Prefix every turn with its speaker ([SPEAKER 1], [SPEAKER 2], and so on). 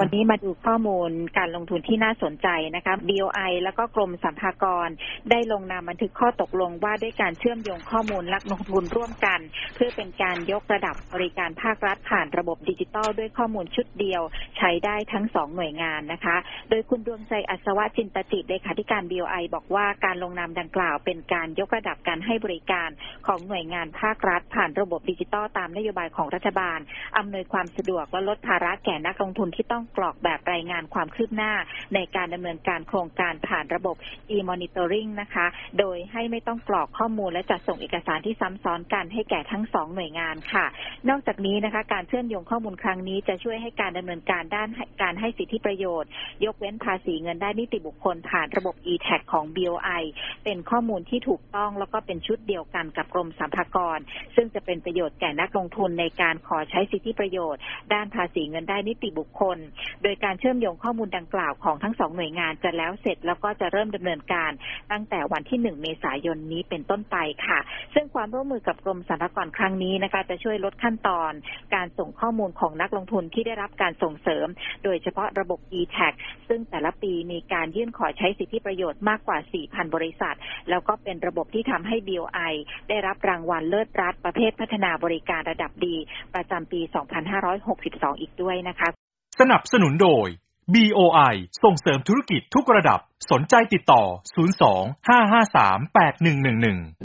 [SPEAKER 1] วันนี้มาดูข้อมูลการลงทุนที่น่าสนใจนะคะ BOI แล้วก็กรมสรรพากร ได้ลงนามบันทึกข้อตกลงว่าด้วยการเชื่อมโยงข้อมูลลักลงทุนร่วมกัน เพื่อเป็นการยกระดับบริการภาครัฐผ่านระบบดิจิทัลด้วยข้อมูลชุดเดียว ใช้ได้ทั้งสองหน่วยงานนะคะ โดยคุณดวงใจอัศวะจินตจิตเลขาธิการ BOI บอกว่าการลงนามดังกล่าว เป็นการยกระดับการให้บริการของหน่วยงานภาครัฐ ผ่านระบบดิจิทัลตามนโยบายของรัฐบาลอำนวยความสะดวกและลดภาระแก่นักลงทุนที่ต้องกรอกแบบรายงานความคืบหน้า ในการดำเนินการโครงการผ่านระบบ e-monitoring นะคะ โดยให้ไม่ต้องกรอกข้อมูลและจัดส่งเอกสารที่ซ้ำซ้อนกันให้แก่ทั้งสองหน่วยงานค่ะ นอกจากนี้นะคะ การเชื่อมโยงข้อมูลครั้งนี้จะช่วยให้การดำเนินการด้านการให้สิทธิประโยชน์ ยกเว้นภาษีเงินได้นิติบุคคลผ่านระบบ e-tax ของ BOI เป็นข้อมูลที่ถูกต้องแล้วก็เป็นชุดเดียวกันกับกรมสรรพากร ซึ่งจะเป็นประโยชน์แก่นักลงทุนในการขอใช้สิทธิประโยชน์ ด้านภาษีเงินได้นิติบุคคลโดยการเชื่อมโยงข้อมูลดังกล่าวของทั้งสองหน่วยงานจะแล้วเสร็จแล้วก็จะเริ่มดำเนินการตั้งแต่วันที่ 1 เมษายนนี้เป็นต้นไปค่ะ ซึ่งความร่วมมือกับกรมสรรพากรครั้งนี้นะคะจะช่วยลดขั้นตอน การส่งข้อมูลของนักลงทุนที่ได้รับการส่งเสริม โดยเฉพาะระบบ e-tax ซึ่งแต่ละปีมีการยื่นขอใช้สิทธิประโยชน์มากกว่า 4,000 บริษัท แล้วก็เป็นระบบที่ทำให้ BOI ได้รับรางวัลเลิศรัฐประเภทพัฒนาบริการระดับดี ประจำปี 2562 อีกด้วยนะคะ
[SPEAKER 2] สนับสนุนโดย BOI ส่งเสริมธุรกิจทุกระดับ สนใจติดต่อ 02 553 8111